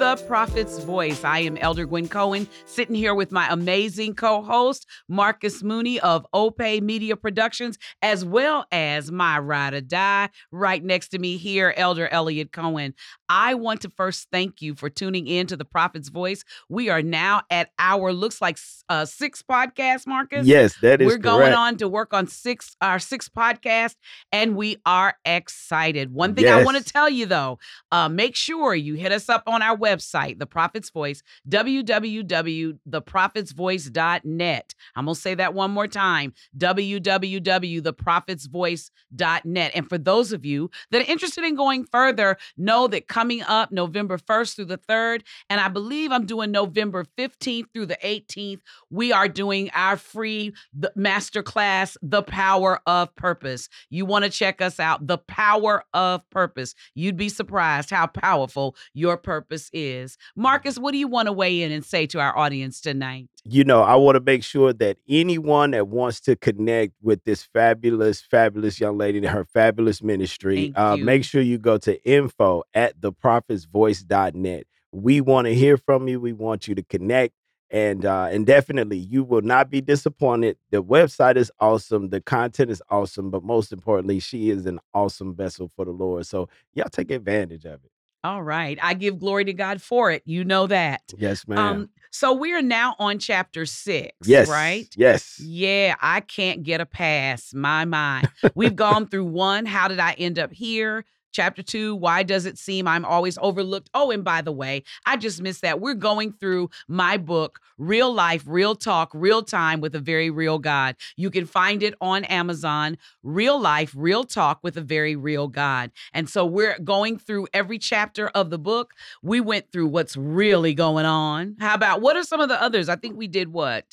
The Prophet's Voice. I am Elder Gwen Cohen, sitting here with my amazing co host, Marcus Moonie of Opay Media Productions, as well as my ride or die right next to me here, Elder Elliot Cohen. I want to first thank you for tuning in to The Prophet's Voice. We are now at our, looks like uh, six podcast, Marcus. Yes, that is We're correct. going on to work on six our six podcast, and we are excited. One thing I want to tell you though, uh, make sure you hit us up on our website, The Prophet's Voice, www.theprophetsvoice.net. I'm gonna say that one more time, www.theprophetsvoice.net. And for those of you that are interested in going further, know that coming up November 1st through the 3rd, and I believe I'm doing November 15th through the 18th, we are doing our free the master class, The Power of Purpose. You want to check us out, The Power of Purpose. You'd be surprised how powerful your purpose is. Marcus, what do you want to weigh in and say to our audience tonight? You know, I want to make sure that anyone that wants to connect with this fabulous, fabulous young lady and her fabulous ministry, uh, make sure you go to info at theprophetsvoice.net. We want to hear from you. We want you to connect. And uh, and definitely you will not be disappointed. The website is awesome. The content is awesome. But most importantly, she is an awesome vessel for the Lord. So y'all take advantage of it. All right. I give glory to God for it. You know that. Yes, ma'am. Um, so we are now on chapter six, yes. right? Yes. Yeah, I can't get a pass. My, my. We've gone through one. How did I end up here? Chapter two, why does it seem I'm always overlooked? Oh, and by the way, I just missed that. We're going through my book, Real Life, Real Talk, Real Time with a Very Real God. You can find it on Amazon, Real Life, Real Talk with a Very Real God. And so we're going through every chapter of the book. We went through what's really going on. How about what are some of the others? I think we did what?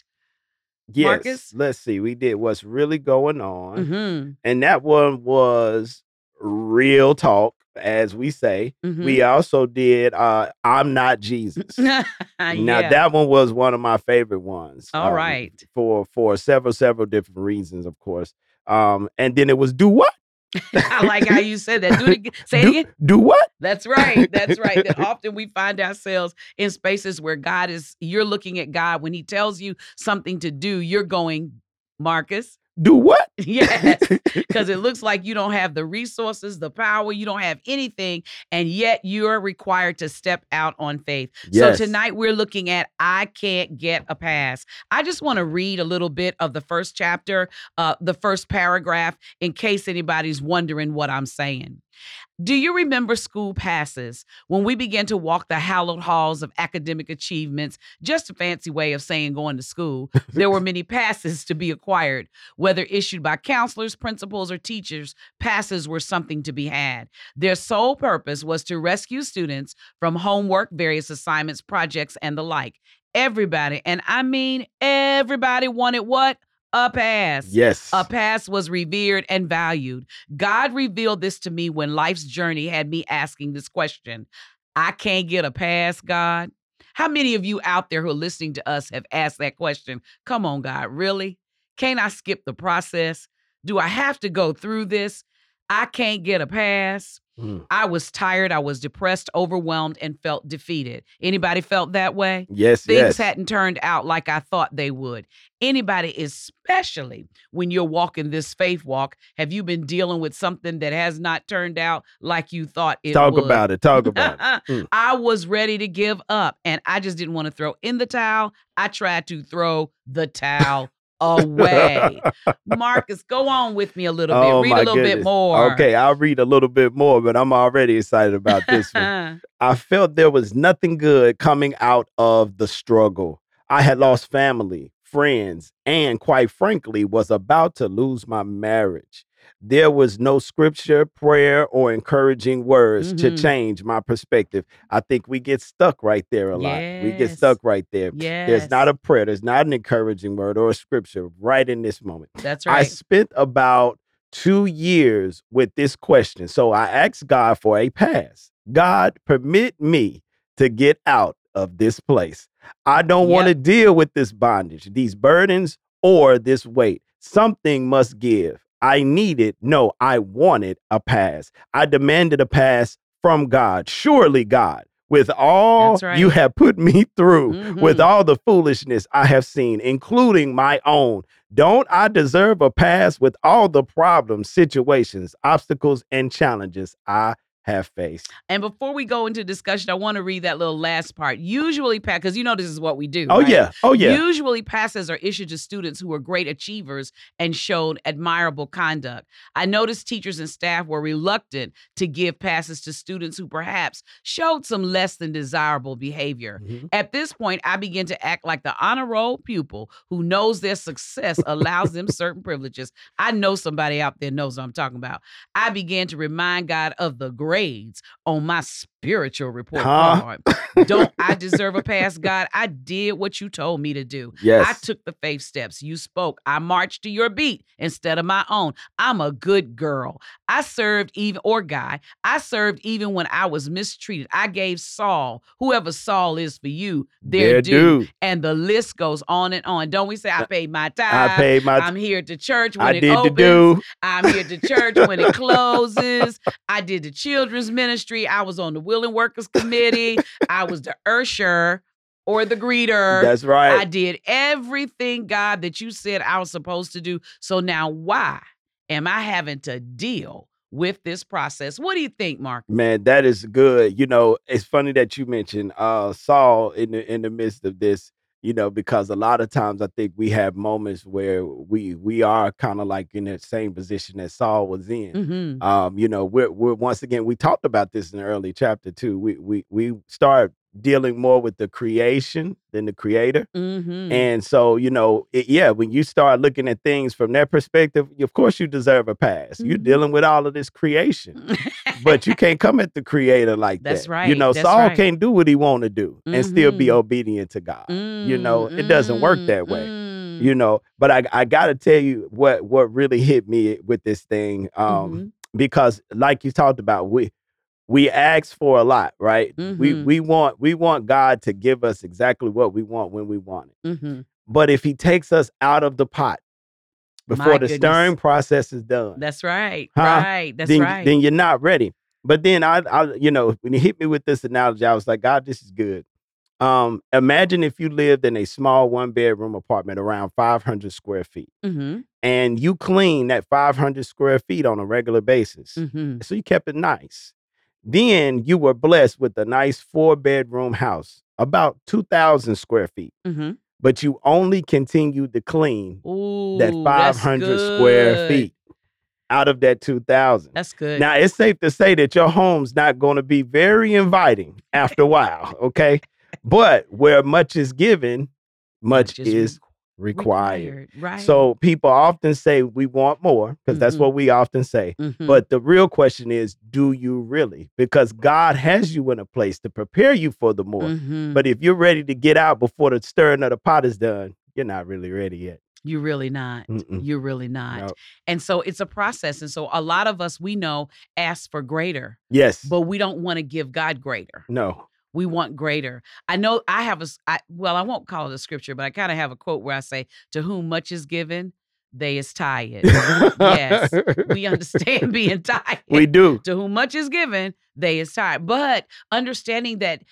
Yes. Marcus? Let's see. We did what's really going on. Mm-hmm. And that one was real talk, as we say. Mhm. We also did uh I'm not Jesus. Now that one was one of my favorite ones. All um, right. For for several, several different reasons, of course. Um, and then it was do what? I like how you said that. Do it again. Say it do, again. do what? That's right. That's right. That often we find ourselves in spaces where God is, you're looking at God. When He tells you something to do, you're going, Marcus. Do what? Yes. Because it looks like you don't have the resources, the power, you don't have anything, and yet you're required to step out on faith. Yes. So tonight we're looking at I Can't Get a Pass. I just want to read a little bit of the first chapter, uh, the first paragraph, in case anybody's wondering what I'm saying. Do you remember school passes when we began to walk the hallowed halls of academic achievements? Just a fancy way of saying going to school. There were many passes to be acquired, whether issued by counselors, principals, or teachers. Passes were something to be had. Their sole purpose was to rescue students from homework, various assignments, projects, and the like. Everybody, and I mean everybody, wanted what? A pass. yes. A pass was revered and valued. God revealed this to me when life's journey had me asking this question I can't get a pass, God. How many of you out there who are listening to us have asked that question? Come on, God, really? Can't I skip the process? Do I have to go through this? I can't get a pass. Mm. I was tired, I was depressed, overwhelmed, and felt defeated. Anybody felt that way? Yes. things yes. hadn't turned out like I thought they would. Anybody, especially when you're walking this faith walk, have you been dealing with something that has not turned out like you thought it would? Talk would? about it. Talk about it. Mm. I was ready to give up and I just didn't want to throw in the towel. I tried to throw the towel away. Marcus, go on with me a little bit. Oh, Read a little bit more. Okay, I'll read a little bit more, but I'm already excited about this one. I felt there was nothing good coming out of the struggle. I had lost family, friends, and quite frankly, was about to lose my marriage. There was no scripture, prayer, or encouraging words to Mhm. change my perspective. I think we get stuck right there a lot. We get stuck right there. yes. There's not a prayer, there's not an encouraging word or a scripture right in this moment. That's right. I spent about two years with this question. So I asked God for a pass. God, permit me to get out of this place. I don't want to deal with this bondage, these burdens, or this weight. Something must give. I needed, no, I wanted a pass. I demanded a pass from God. Surely God with all you have put me through, with Mhm. all the foolishness I have seen, including my own. Don't I deserve a pass with all the problems, situations, obstacles, and challenges I have faced? And before we go into discussion, I want to read that little last part. Usually, because you know this is what we do. Oh, right? yeah. Oh, yeah. Usually, passes are issued to students who were great achievers and showed admirable conduct. I noticed teachers and staff were reluctant to give passes to students who perhaps showed some less than desirable behavior. Mhm. At this point, I begin to act like the honor roll pupil who knows their success allows them certain privileges. I know somebody out there knows what I'm talking about. I began to remind God of the grades on my spiritual report Huh? card. Don't I deserve a pass, God? I did what you told me to do. Yes. I took the faith steps. You spoke. I marched to your beat instead of my own. I'm a good girl. I served even, or guy, I served even when I was mistreated. I gave Saul, whoever Saul is for you, their Their due. due. And the list goes on and on. Don't we say, I uh, paid my I paid my. I'm here to church when I it did the opens. do. I'm here to church when it closes. I did the children's ministry. I was on the Workers Committee. I was the usher or the greeter. That's right. I did everything, God, that you said I was supposed to do. So now why am I having to deal with this process? What do you think, Mark? Man, that is good. You know, it's funny that you mentioned uh Saul in the in the midst of this, you know, because a lot of times I think we have moments where we we are kind of like in the same position that Saul was in. Mm-hmm. Um, you know, we're we're once again we talked about this in the early chapter too. We we we start dealing more with the creation than the creator. Mm-hmm. And so, you know, it, yeah, when you start looking at things from that perspective, of course you deserve a pass. You're Mhm. dealing with all of this creation but you can't come at the creator like that. That's that. You know, that's Saul right. can't do what he want to do and still be Mhm. obedient to God. You know, it doesn't work mm, that way. mm. You know, but I I got to tell you what what really hit me with this thing um Mhm. because like you talked about we we ask for a lot, right? We we want we want God to give us exactly what we want when we want it. But if he takes us out of the pot before My the goodness. stirring process is done, That's right. Huh? Right. That's then, right. then you're not ready. But then I, I, you know, when you hit me with this analogy, I was like, God, this is good. Um, imagine if you lived in a small one bedroom apartment around 500 square feet, mm-hmm. and you clean that 500 square feet on a regular basis. Mm-hmm. So you kept it nice. Then you were blessed with a nice four bedroom house, about 2,000 square feet, Mm-hmm. But you only continued to clean Ooh, that 500 square feet out of that 2,000. That's good. Now it's safe to say that your home's not going to be very inviting after a while, okay? But where much is given, much Just is re- required. Right. So people often say we want more because that's Mhm. what we often say. Mhm. But the real question is, do you really? Because God has you in a place to prepare you for the more. Mhm. But if you're ready to get out before the stirring of the pot is done, you're not really ready yet. you're really not. Mm-mm. You're really not. No. And so it's a process. And so a lot of us we know ask for greater, Yes. but we don't want to give God greater. no. We want greater. I know I have a, I, well, I won't call it a scripture, but I kind of have a quote where I say, To whom much is given, they is tired. yes, we understand being tired. we do. to whom much is given, they is tired. But understanding that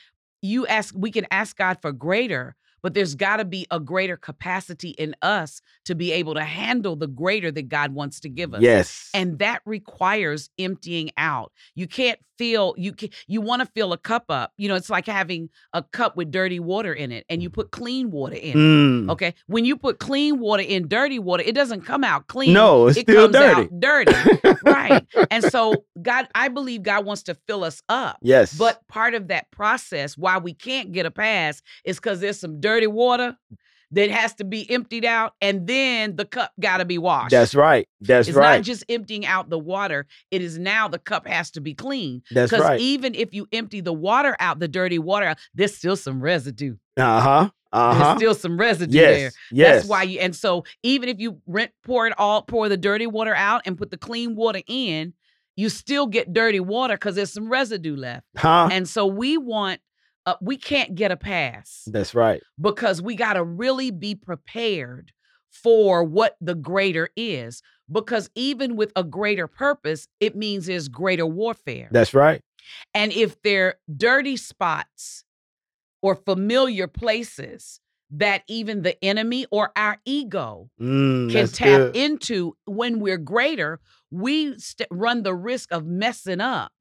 you ask, we can ask God for greater, but there's got to be a greater capacity in us to be able to handle the greater that God wants to give us. Yes. And that requires emptying out. You can't fill you can you want to fill a cup up. You know, it's like having a cup with dirty water in it and you put clean water in it. Mm. Okay. When you put clean water in dirty water, it doesn't come out clean. No, it's it still comes dirty. out dirty. right. And so God, I believe God wants to fill us up. Yes. But part of that process, why we can't get a pass, is because there's some dirty water that has to be emptied out, and then the cup got to be washed. that's right. That's it's right. It's not just emptying out the water; it is now the cup has to be clean. That's Because right. even if you empty the water out, the dirty water, out, there's still some residue. Uh huh. Uh-huh. There's still some residue there. Yes. Yes. That's why you and so even if you rent pour it all pour the dirty water out and put the clean water in, you still get dirty water because there's some residue left. Huh? And so we want uh, we can't get a pass That's right. because we got to really be prepared for what the greater is because even with a greater purpose, it means there's greater warfare. That's right. And if they're dirty spots or familiar places that even the enemy or our ego Mm, can tap good. into when we're greater, we st- run the risk of messing up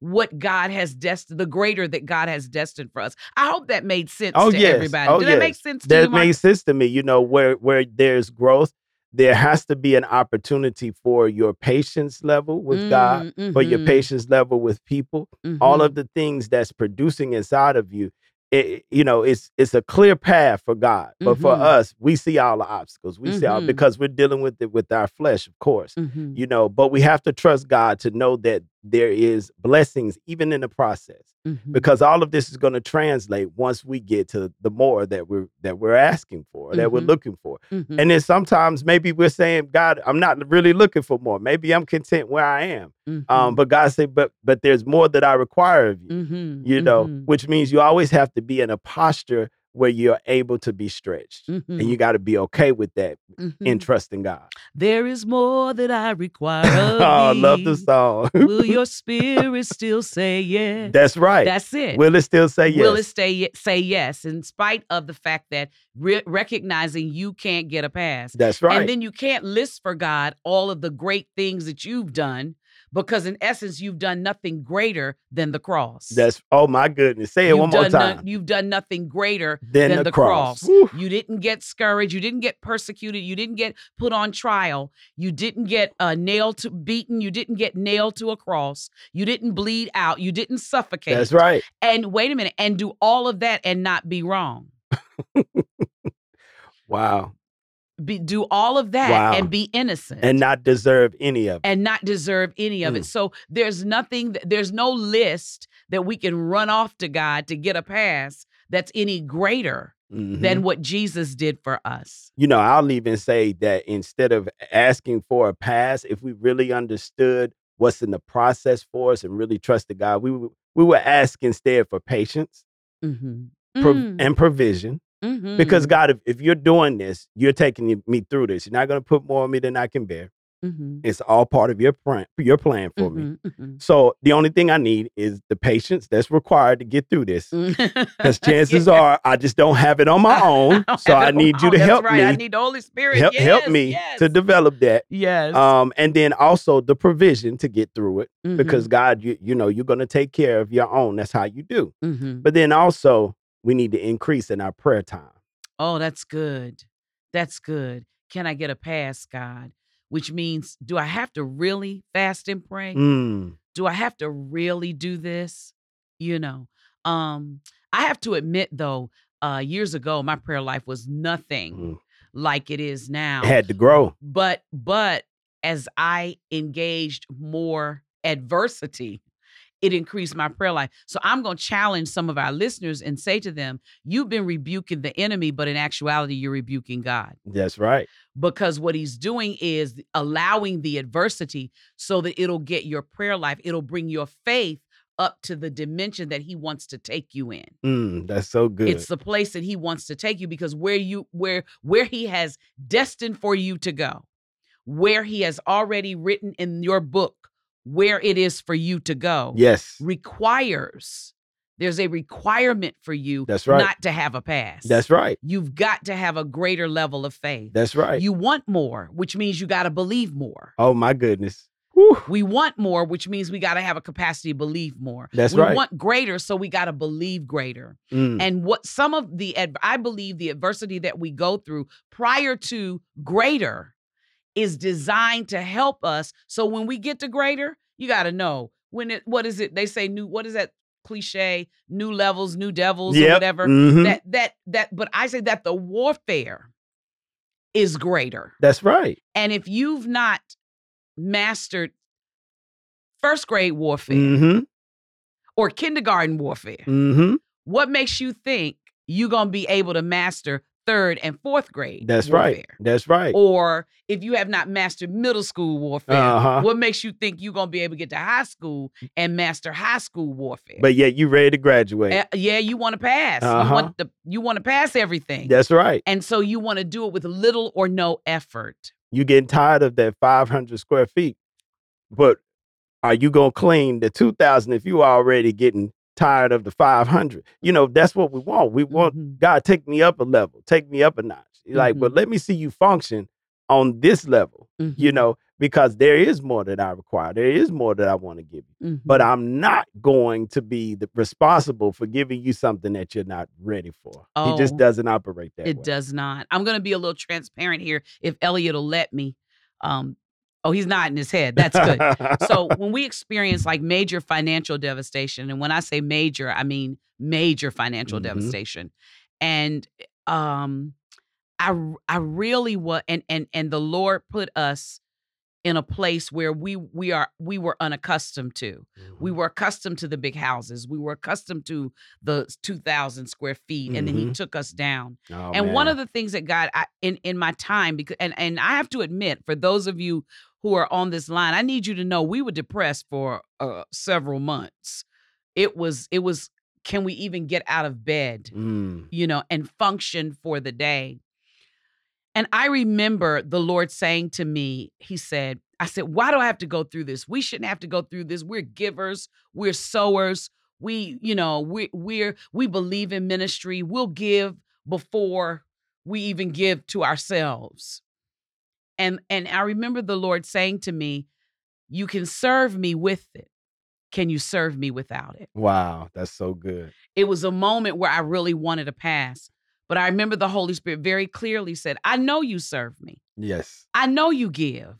what God has destined, the greater that God has destined for us. I hope that made sense Oh to yes. everybody. Oh Did that make yes. sense to That you, Mark? makes sense to me. You know, where where there's growth, there has to be an opportunity for your patience level with God, for your Mhm, patience level with people. All mhm, of the things that's producing inside of you. It, you know, it's it's a clear path for God, but for Mhm. us, we see all the obstacles. We see all Mhm. because we're dealing with it with our flesh, of course. mhm, You know, but we have to trust God to know that there is blessings even in the process mhm. because all of this is going to translate once we get to the more that we're that we're asking for that we're Mhm. looking for Mhm. and then sometimes maybe we're saying god i'm not really looking for more maybe i'm content where i am um Mhm. but god said but but there's more that i require of you Mhm, you know which means you always have to be in a posture where you're able to be stretched and mhm, you got to be okay with that in mhm. trusting god There is more that I require oh, of i love the song Will your spirit still say yes? that's right That's it. will it still say yes Will it stay say yes in spite of the fact that re- recognizing you can't get a pass. that's right And then you can't list for God all of the great things that you've done because in essence you've done nothing greater than the cross. That's oh my goodness. Say it you've one more done no- time. you've done nothing greater Then than the the, cross. cross. You didn't get scourged. You didn't get persecuted. You didn't get put on trial. You didn't get uh, nailed to beaten. You didn't get nailed to a cross. You didn't bleed out. You didn't suffocate. That's right. And wait a minute, and do all of that and not be wrong. Wow. Be, do all of that Wow. and be innocent. And not deserve any of it. and not deserve any of Mm. it. So there's nothing, there's no list that we can run off to God to get a pass that's any greater Mhm. than what Jesus did for us. you know, I'll even say that instead of asking for a pass, if we really understood what's in the process for us and really trusted God, we would we would ask instead for patience Mm-hmm. prov- and provision. Because God, if, if you're doing this, you're taking me through this. You're not going to put more on me than I can bear. mm-hmm. It's all part of your plan, your plan for me. So the only thing I need is the patience that's required to get through this. Because chances are I just don't have it on my own. so I need you to help right. me. I need the Holy Spirit. help, help me yes. to develop that. Yes. Um, and then also the provision to get through it. Because Mhm, God, you you know, you're gonna take care of your own. That's how you do. mhm. But then also we need to increase in our prayer time. Oh, that's good. That's good. Can I get a pass, God? Which means, do I have to really fast and pray? Mm, do I have to really do this? You know, um, I have to admit though, uh, years ago, my prayer life was nothing mm. like it is now. Had to grow. But but as I engaged more adversity, it increased my prayer life. So I'm going to challenge some of our listeners and say to them, you've been rebuking the enemy, but in actuality, you're rebuking God That's right. because what he's doing is allowing the adversity so that it'll get your prayer life, it'll bring your faith up to the dimension that he wants to take you in. Mm, that's so good. It's the place that he wants to take you because where you where where he has destined for you to go, where he has already written in your book where it is for you to go yes. requires there's a requirement for you That's right. not to have a pass. That's right. You've got to have a greater level of faith. That's right. You want more, which means you got to believe more. oh my goodness. Whew. We want more, which means we got to have a capacity to believe more. That's we right. want greater, so we got to believe greater. Mm, And what some of the, I believe the adversity that we go through prior to greater is designed to help us. So when we get to greater, you got to know when it, what is it? They say new, what is that cliche? New levels, new devils, or Yep. whatever. mhm. That, that, that, but I say that the warfare is greater. That's right. And if you've not mastered first grade warfare Mm-hmm. or kindergarten warfare, Mm-hmm. what makes you think you're going to be able to master third and fourth grade That's warfare? right. That's right. Or if you have not mastered middle school warfare, Uh-huh. what makes you think you're going to be able to get to high school and master high school warfare? But yet you're ready to graduate. Uh, yeah, you want to pass. You Uh-huh. want the you want to pass everything. That's right. and so you want to do it with little or no effort. You getting tired of that 500 square feet. But are you gonna clean the two thousand if you already getting tired of the five hundred? You know, that's what we want. We want Mhm. God take me up a level, take me up a notch. Like, but Mhm. let me see you function on this level. You Mhm. know, because there is more that I require. There is more that I want to give you. But I'm not going to be the, responsible for giving you something that you're not ready for. He just Oh. doesn't operate that It way. does not. I'm going to be a little transparent here if Elliot will let me. Um, oh, he's nodding his head. That's good. so when we experience like major financial devastation, and when I say major, I mean major financial Mhm. devastation, and um, I I really was, and and and the Lord put us in a place where we we are we were unaccustomed to. We Mhm. were accustomed to the big houses. We were accustomed to the 2,000 square feet, and then He Mhm. took us down. Oh, and one of the things that God I, in in my time because and and I have to admit for those of you who are on this line, I need you to know we were depressed for uh, several months. It was it was can we even get out of bed, Mm. you know, and function for the day? And I remember the Lord saying to me, He said, I said, why do I have to go through this? We shouldn't have to go through this. We're givers, we're sowers. We, you know, we we're we believe in ministry. We'll give before we even give to ourselves. And and I remember the Lord saying to me, You can serve me with it. Can you serve me without it? Wow, that's so good. it was a moment where I really wanted to pass. But I remember the Holy Spirit very clearly said, I know you serve me. Yes. I know you give.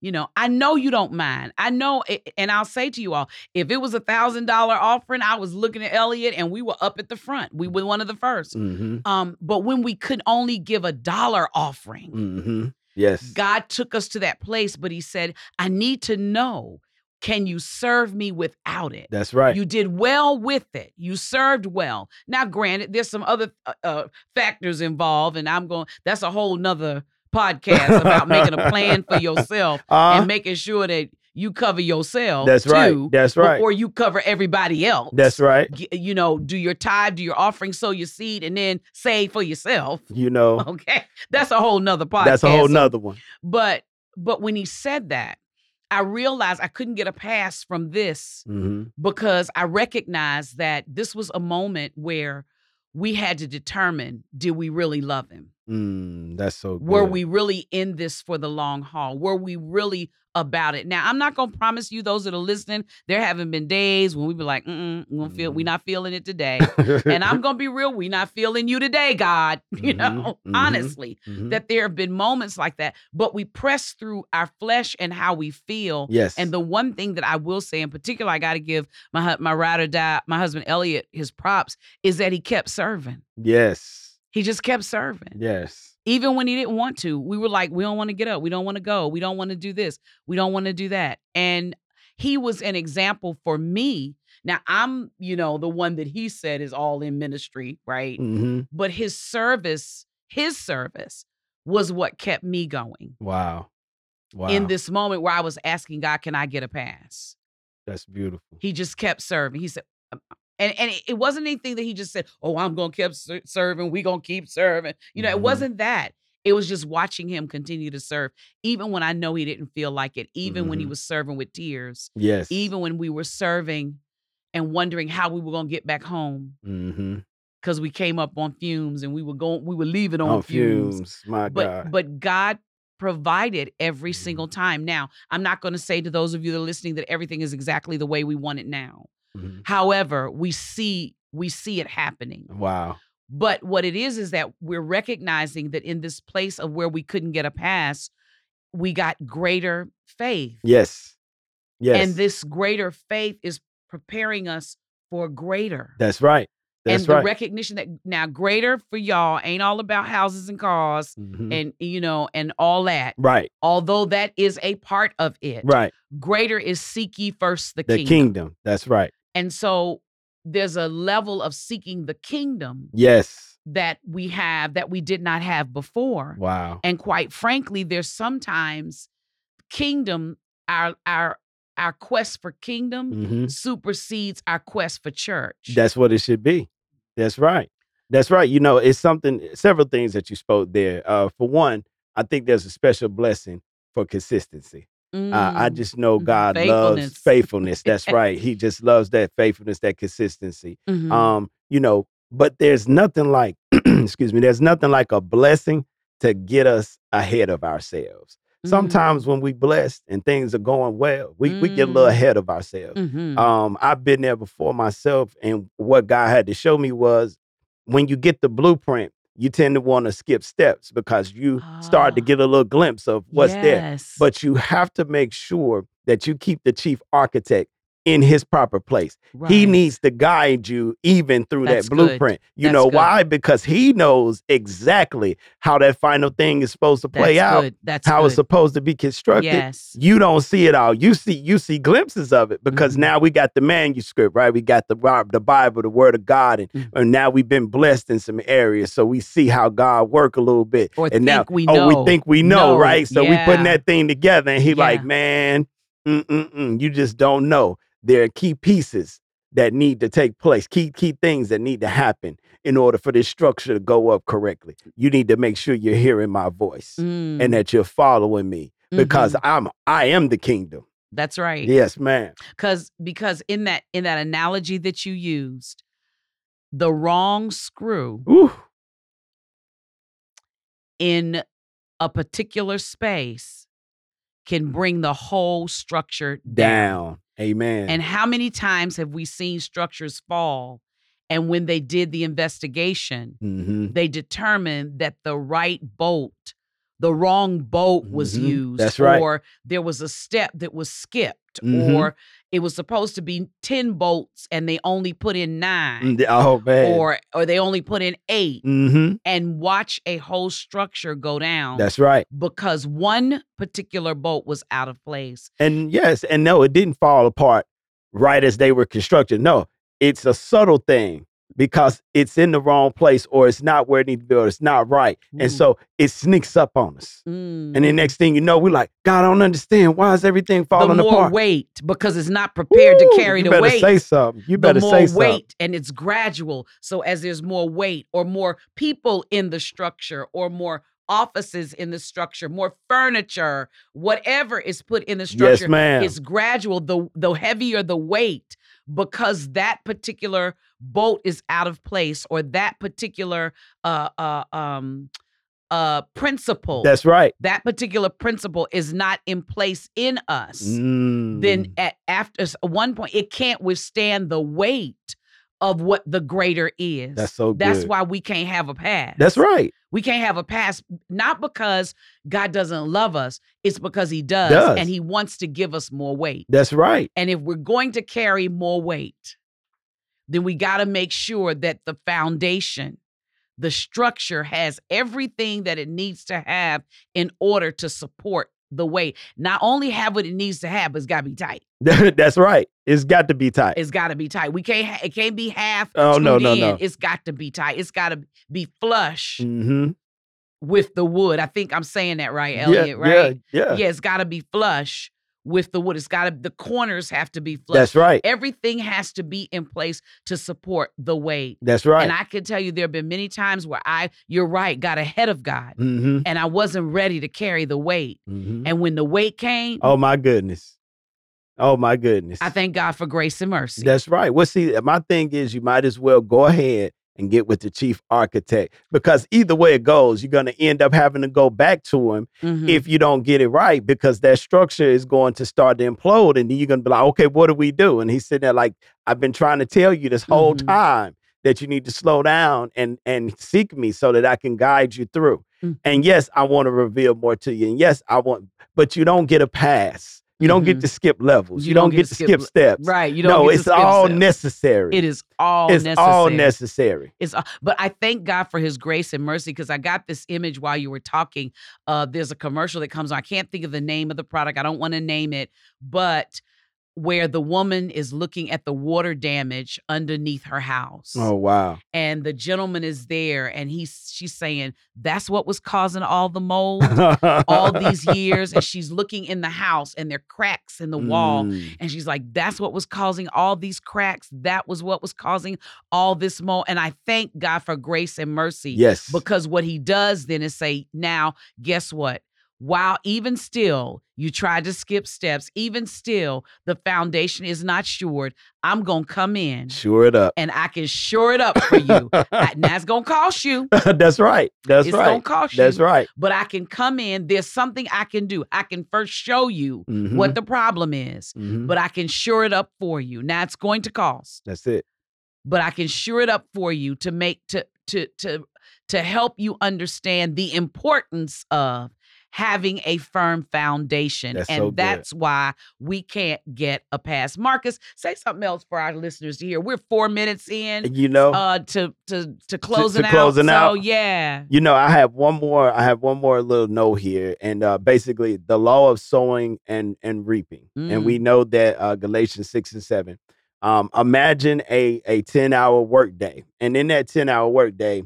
You know, I know you don't mind. I know, a- and I'll say to you all, if it was a thousand dollar offering, I was looking at Elliot and we were up at the front. We were one of the 1st Mm-hmm. Um, but when we could only give a dollar offering, Mm-hmm. Yes. God took us to that place, but He said, I need to know, can you serve me without it? That's right. You did well with it. You served well. Now, granted, there's some other uh, uh, factors involved, and I'm going. That's a whole nother podcast about making a plan for yourself Uh, and making sure that you cover yourself. that's right. too, That's right. Before you cover everybody else. That's right. You know, do your tithe, do your offering, sow your seed, and then save for yourself. You know, Okay, that's a whole nother podcast. that's a whole nother one. But but when he said that, I realized I couldn't get a pass from this Mm-hmm. because I recognized that this was a moment where we had to determine did we really love him? Mm, that's so good. Were we really in this for the long haul? Were we really about it? Now, I'm not going to promise you, those that are listening, there haven't been days when we be like, mm we feel, Mhm. we're not feeling it today. and I'm going to be real, we not feeling you today, God. You Mhm, know, mhm, honestly, Mhm. that there have been moments like that, but we press through our flesh and how we feel. yes. And the one thing that I will say in particular, I got to give my my ride or die, my husband Elliot, his props is that he kept serving. yes. He just kept serving, Yes. even when he didn't want to. We were like, we don't want to get up, we don't want to go, we don't want to do this, we don't want to do that. And he was an example for me. Now I'm, you know, the one that he said is all in ministry, right? Mm-hmm. But his service, his service was what kept me going Wow. Wow. in this moment where I was asking God, can I get a pass? That's beautiful. He just kept serving. He said, and and it- wasn't anything that he just said, "Oh, I'm gonna keep ser- serving. We gonna keep serving." You know, Mhm. it wasn't that. It was just watching him continue to serve, even when I know he didn't feel like it. Even when he Mhm. was serving with tears. Yes. Even when we were serving, and wondering how we were gonna get back home mm-hmm. because we came up on fumes and we were going, we were leaving on, on fumes. fumes. My But God. but God provided every Mhm. single time. Now, I'm not going to say to those of you that are listening that everything is exactly the way we want it now. Mhm. However, we see we see it happening. Wow. But what it is is that we're recognizing that in this place of where we couldn't get a pass, we got greater faith. Yes. Yes. And this greater faith is preparing us for greater. That's right. That's and the right. recognition that now greater for y'all ain't all about houses and cars Mhm. and you know and all that. right. Although that is a part of it. Right. Greater is seek ye first the, The kingdom. kingdom. That's right. And so there's a level of seeking the kingdom Yes. that we have that we did not have before. Wow. And quite frankly, there's sometimes kingdom, our our our quest for kingdom hmm supersedes our quest for church. That's what it should be. That's right. That's right. You know, it's something, several things that you spoke there. Uh, for one, I think there's a special blessing for consistency. Uh, I Mm. just know Mhm. God loves Faithfulness. faithfulness. That's right. He just loves that faithfulness, that consistency. Mhm. Um, you know, but there's nothing like, excuse me, there's nothing like a blessing to get us ahead of ourselves. Sometimes when we blessed and things are going well, we, we get a little Mm. ahead of ourselves. Mhm. Um, I've been there before myself, and what God had to show me was when you get the blueprint, you tend to want to skip steps because you start to Ah. get a little glimpse of what's there. But you have to make sure that you keep the chief architect in his proper place. He needs to guide you even through That's that good. blueprint. You That's know good. why? Because he knows exactly how that final thing is supposed to play That's out, Good. That's how good. it's supposed to be constructed Yes. you don't see it all. You see you see glimpses of it because Mhm. now we got the manuscript, right? We got the the Bible, the Word of God, and, Mhm. and now we've been blessed in some areas, so we see how God work a little bit. Or and now, think we oh, we think we know, No, right? So we putting that thing together, and he like, man, mm-mm-mm, you just don't know. There are key pieces that need to take place, key key things that need to happen in order for this structure to go up correctly. You need to make sure you're hearing my voice Mm. and that you're following me because Mhm. I'm I am the kingdom. That's right. Yes, ma'am. Cause because in that in that analogy that you used, the wrong screw Ooh, in a particular space can bring the whole structure down. down. Amen. And how many times have we seen structures fall? And when they did the investigation, hmm they determined that the right bolt, the wrong bolt was Mhm. used, That's right. or there was a step that was skipped, Mhm. or it was supposed to be 10 bolts and they only put in nine, Mm, Oh man. or or they only put in eight, hmm and watch a whole structure go down That's right. because one particular bolt was out of place. And yes, and no, it didn't fall apart right as they were constructed. No, it's a subtle thing because it's in the wrong place or it's not where it needs to be or it's not right. And so it sneaks up on us. Mm. And the next thing you know, we're like, God, I don't understand. Why is everything the falling more apart? weight because it's not prepared Ooh, to carry the weight. you the better say something. You the better more say something. weight and it's gradual. So as there's more weight or more people in the structure or more offices in the structure, more furniture, whatever is put in the structure, Yes, ma'am. it's gradual. The the heavier the weight because that particular bolt is out of place or that particular uh uh um uh principle That's right. that particular principle is not in place in us Mm. then at after one point it can't withstand the weight of what the greater is. That's so That's why we can't have a pass. That's right. We can't have a pass not because God doesn't love us, it's because he does, Does. and he wants to give us more weight. That's right. And if we're going to carry more weight, then we got to make sure that the foundation, the structure has everything that it needs to have in order to support the weight. Not only have what it needs to have, but it's got to be tight. That's right. It's got to be tight. It's got to be tight. We can't. Ha- it can't be half. Oh, no, no, in. no. It's got to be tight. It's got to be flush hmm with the wood. I think I'm saying that right, Elliot. yeah, right? Yeah, yeah. Yeah, it's got to be flush with the wood. It's got to. The corners have to be flush. That's right. Everything has to be in place to support the weight. That's right. And I can tell you, there have been many times where I, you're right, got ahead of God, hmm and I wasn't ready to carry the weight. hmm And when the weight came, Oh my goodness. Oh my goodness. I thank God for grace and mercy. That's right. Well, see, my thing is you might as well go ahead and get with the chief architect because either way it goes, you're going to end up having to go back to him Mhm. if you don't get it right because that structure is going to start to implode and then you're going to be like, okay, what do we do? And he's sitting there like, I've been trying to tell you this whole Mhm. time that you need to slow down and and seek me so that I can guide you through. Mm. And yes, I want to reveal more to you. And yes, I want, but you don't get a pass. You don't get Mhm. to skip levels. You You, don't get get, to skip skip, steps. right. You don't. No, get to it's all steps. necessary. It is all necessary. it's necessary. all necessary. It's, all- but I thank God for His grace and mercy because I got this image while you were talking. Uh, there's a commercial that comes on. I can't think of the name of the product. I don't want to name it, but where the woman is looking at the water damage underneath her house, Oh wow. and the gentleman is there, and he's she's saying that's what was causing all the mold all these years, and she's looking in the house, and there are cracks in the wall. Mm. And she's like, that's what was causing all these cracks. That was what was causing all this mold. And I thank God for grace and mercy Yes. because what he does then is say, now, guess what? While even still you tried to skip steps, even still the foundation is not shored, I'm going to come in Sure it up. and I can shore it up for you. and that's going to cost you. That's right. That's it's going right. to cost you. That's right. But I can come in. There's something I can do. I can first show you Mhm. what the problem is, Mhm. but I can shore it up for you. Now it's going to cost, That's it. but I can shore it up for you to make to to to to help you understand the importance of having a firm foundation. That's and so that's why we can't get a pass. Marcus, say something else for our listeners to hear. We're four minutes in You know, uh to to to closing closing out. out. So yeah. you know, I have one more. I have one more little note here, and uh, basically the law of sowing and and reaping, and we know that uh, Galatians six and seven. Um, imagine a a ten hour work day, and in that ten hour work day,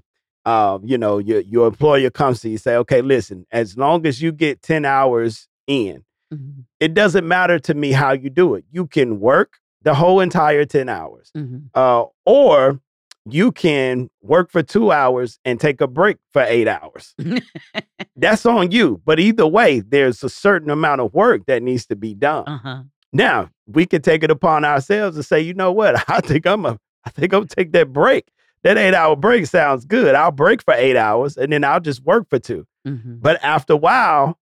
uh, you know, your your employer comes to you say, okay, listen, as long as you get ten hours in, Mhm, it doesn't matter to me how you do it. You can work the whole entire ten hours, mhm. uh, or you can work for two hours and take a break for eight hours. That's on you. But either way, there's a certain amount of work that needs to be done. Uh-huh. Now we can take it upon ourselves and say, you know what? I think I'm a I think I'm gonna take that break. That eight hour break sounds good. I'll break for eight hours and then I'll just work for two. Mhm. But after a while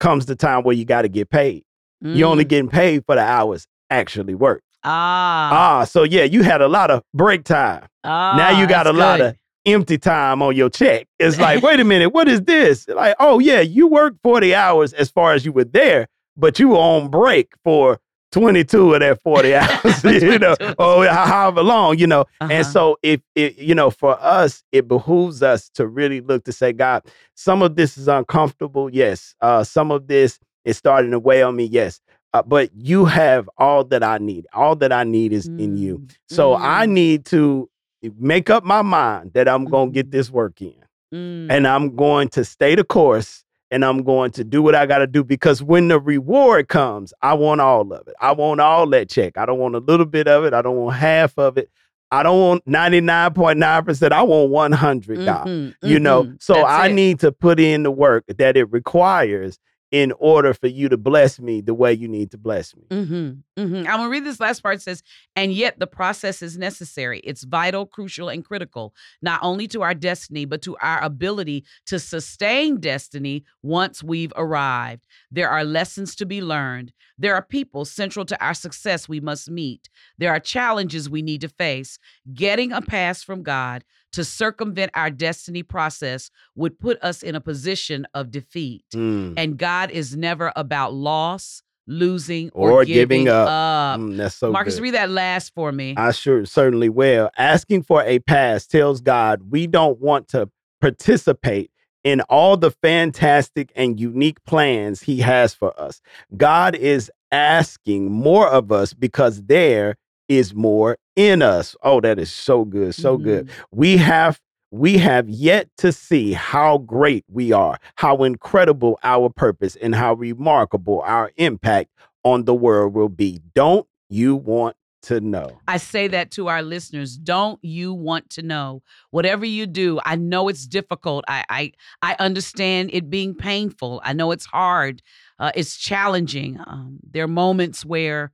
comes the time where you got to get paid. You're only Mm. getting paid for the hours actually work. ah, Ah, so yeah, you had a lot of break time. Ah, now you ah, got a that's lot of empty time on your check. It's like, wait a minute, what is this? Like, oh yeah, you worked 40 hours as far as you were there, but you were on break for 22 of that 40 hours, you know, 22. or however long, you know. Uh-huh. And so if it, you know, for us, it behooves us to really look to say, God, some of this is uncomfortable. Yes. Uh, some of this is starting to weigh on me. Yes. Uh, but you have all that I need. All that I need is in you. Mm, So I mm, need to make up my mind that I'm going to get Mhm. this work in mm. and I'm going to stay the course and I'm going to do what I got to do because when the reward comes, I want all of it. I want all that check. I don't want a little bit of it. I don't want half of it. I don't want 99.9%. I want 100 dollars. Mhm, You know, mhm. so That's I it. need to put in the work that it requires in order for you to bless me the way you need to bless me. Mm-hmm, mm-hmm. I'm gonna read this last part. It says, and yet the process is necessary. It's vital, crucial, and critical, not only to our destiny, but to our ability to sustain destiny once we've arrived. There are lessons to be learned. There are people central to our success we must meet. There are challenges we need to face. Getting a pass from God to circumvent our destiny process would put us in a position of defeat. Mm, And God is never about loss, losing, or, Or giving, giving up. up. mm, that's so Marcus, good. read that last for me. I sure certainly will. Asking for a pass tells God we don't want to participate in all the fantastic and unique plans He has for us. God is asking more of us because there is more in us. Oh, that is so good, so good. Mhm. We have we have yet to see how great we are, how incredible our purpose, and how remarkable our impact on the world will be. Don't you want to know? I say that to our listeners. Don't you want to know? Whatever you do, I know it's difficult. I I, I understand it being painful. I know it's hard. Uh, it's challenging. Um, there are moments where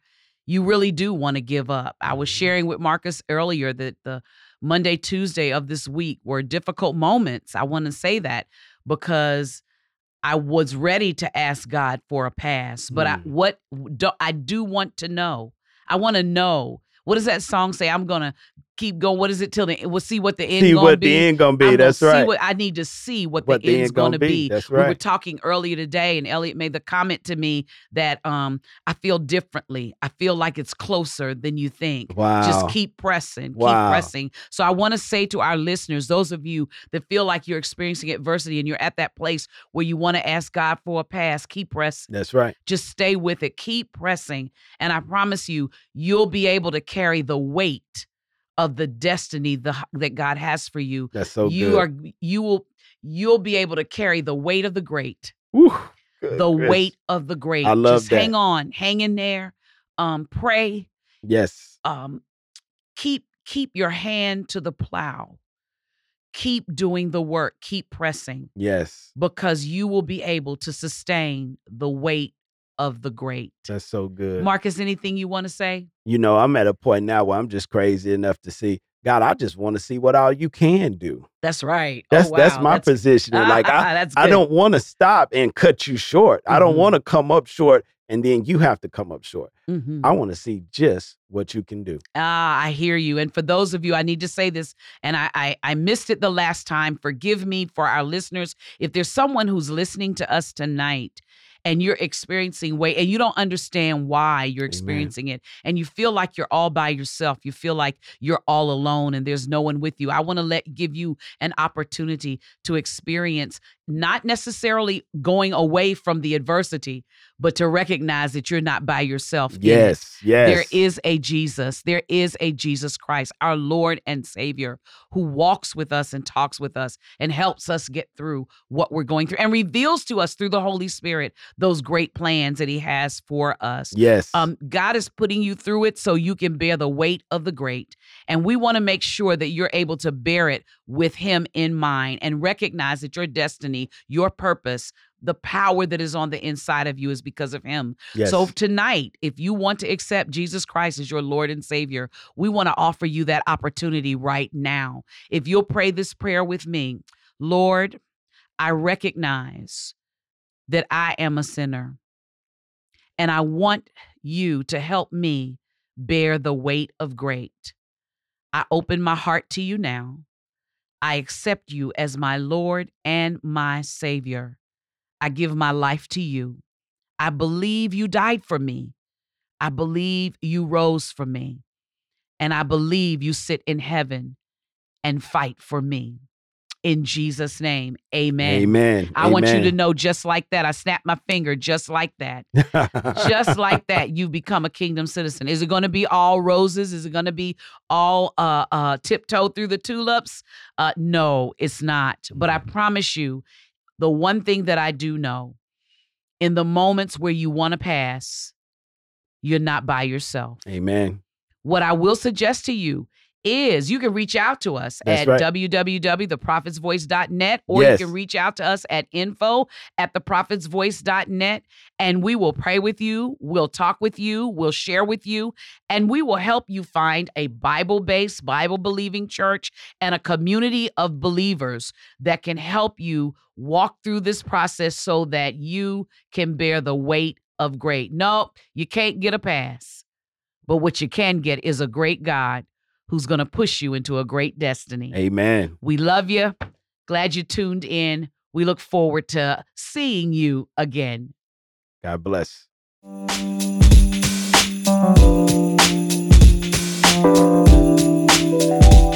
you really do want to give up. I was sharing with Marcus earlier that the Monday, Tuesday of this week were difficult moments. I want to say that because I was ready to ask God for a pass, but I, Mm. what do, I do want to know, I want to know. What does that song say? I'm gonna keep going. What is it till the? We'll see what the end See gonna what be. the end gonna be. I'm gonna That's see right. what I need to see what, What the the end's end gonna going to be. be. That's We were talking earlier today, and Elliot made the comment to me that um I feel differently. I feel like it's closer than you think. wow. Just keep pressing, Wow. keep pressing. So I want to say to our listeners, those of you that feel like you're experiencing adversity and you're at that place where you want to ask God for a pass, keep pressing. That's right. Just stay with it. Keep pressing. And I promise you, you'll be able to carry the weight of the destiny the, that God has for you. That's so you good. are you will you'll be able to carry the weight of the great. Woo. The gracious. weight of the great. I love Just that. hang on, hang in there. Um pray. Yes. Um keep keep your hand to the plow. keep doing the work, keep pressing Yes. because you will be able to sustain the weight of the great. That's so good. Marcus, anything you want to say? you know, I'm at a point now where I'm just crazy enough to see, God, I just want to see what all you can do. That's right. That's oh, that's my That's- position. And like I, that's I don't want to stop and cut you short. I don't Mhm. want to come up short and then you have to come up short. Mhm. I want to see just what you can do. Ah, I hear you. And for those of you, I need to say this, and I, I I missed it the last time. Forgive me for our listeners. If there's someone who's listening to us tonight and you're experiencing weight and you don't understand why you're experiencing it, and you feel like you're all by yourself, you feel like you're all alone and there's no one with you. I want to let give you an opportunity to experience not necessarily going away from the adversity, but to recognize that you're not by yourself. Yes, yes. There is a Jesus. There is a Jesus Christ, our Lord and Savior, who walks with us and talks with us and helps us get through what we're going through and reveals to us through the Holy Spirit those great plans that He has for us. Yes. Um, God is putting you through it so you can bear the weight of the great. And we want to make sure that you're able to bear it with Him in mind and recognize that your destiny, your purpose, the power that is on the inside of you is because of Him. yes. So tonight, if you want to accept Jesus Christ as your Lord and Savior, we want to offer you that opportunity right now. If you'll pray this prayer with me, Lord, I recognize that I am a sinner and I want you to help me bear the weight of great. I open my heart to you now. I accept you as my Lord and my Savior. I give my life to you. I believe you died for me. I believe you rose for me. And I believe you sit in heaven and fight for me. In Jesus' name, amen. Amen. I want you to know just like that. I snapped my finger just like that. just like that, you become a kingdom citizen. Is it going to be all roses? Is it going to be all uh, uh, tiptoe through the tulips? Uh, no, it's not. But I promise you, the one thing that I do know in the moments where you want to pass, you're not by yourself. Amen. What I will suggest to you is you can reach out to us That's at right. www.theprophetsvoice.net or Yes. you can reach out to us at info at theprophetsvoice.net and we will pray with you, we'll talk with you, we'll share with you, and we will help you find a Bible based, Bible believing church and a community of believers that can help you walk through this process so that you can bear the weight of great. No, you can't get a pass. But what you can get is a great God who's going to push you into a great destiny. Amen. We love you. Glad you tuned in. We look forward to seeing you again. God bless. Thank you.